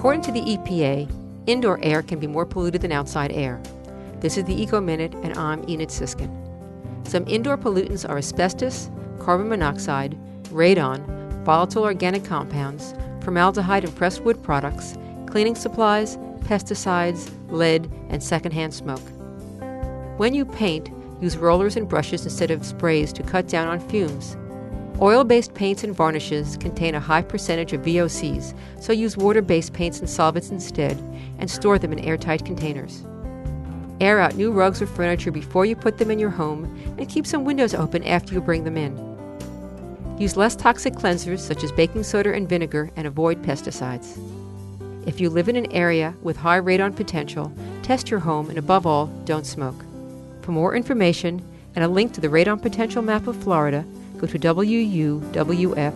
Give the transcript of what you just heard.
According to the EPA, indoor air can be more polluted than outside air. This is the Eco Minute, and I'm Enid Sisskin. Some indoor pollutants are asbestos, carbon monoxide, radon, volatile organic compounds, formaldehyde in pressed wood products, cleaning supplies, pesticides, lead, and secondhand smoke. When you paint, use rollers and brushes instead of sprays to cut down on fumes. Oil based paints and varnishes contain a high percentage of VOCs, so use water based paints and solvents instead and store them in airtight containers. Air out new rugs or furniture before you put them in your home and keep some windows open after you bring them in. Use less toxic cleansers such as baking soda and vinegar and avoid pesticides. If you live in an area with high radon potential, test your home and above all, don't smoke. For more information and a link to the radon potential map of Florida, go to WUWF.org.